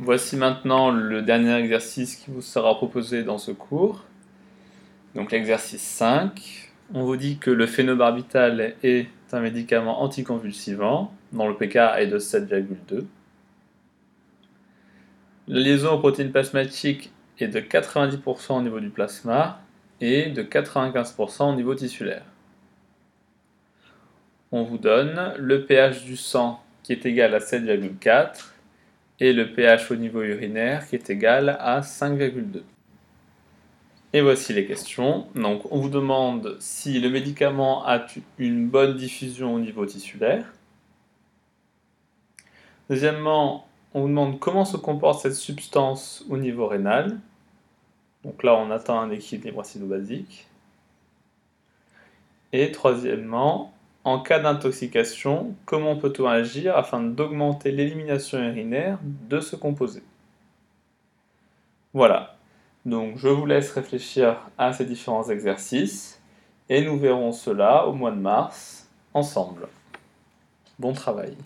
Voici maintenant le dernier exercice qui vous sera proposé dans ce cours. Donc l'exercice 5. On vous dit que le phénobarbital est un médicament anticonvulsivant, dont le pK est de 7,2. La liaison aux protéines plasmatiques est de 90% au niveau du plasma et de 95% au niveau tissulaire. On vous donne le pH du sang qui est égal à 7,4 et le pH au niveau urinaire qui est égal à 5,2. Et voici les questions. Donc, on vous demande si le médicament a une bonne diffusion au niveau tissulaire. Deuxièmement, on vous demande comment se comporte cette substance au niveau rénal. Donc là, on atteint un équilibre acido-basique. Et troisièmement, en cas d'intoxication, comment peut-on agir afin d'augmenter l'élimination urinaire de ce composé? Voilà, donc je vous laisse réfléchir à ces différents exercices et nous verrons cela au mois de mars ensemble. Bon travail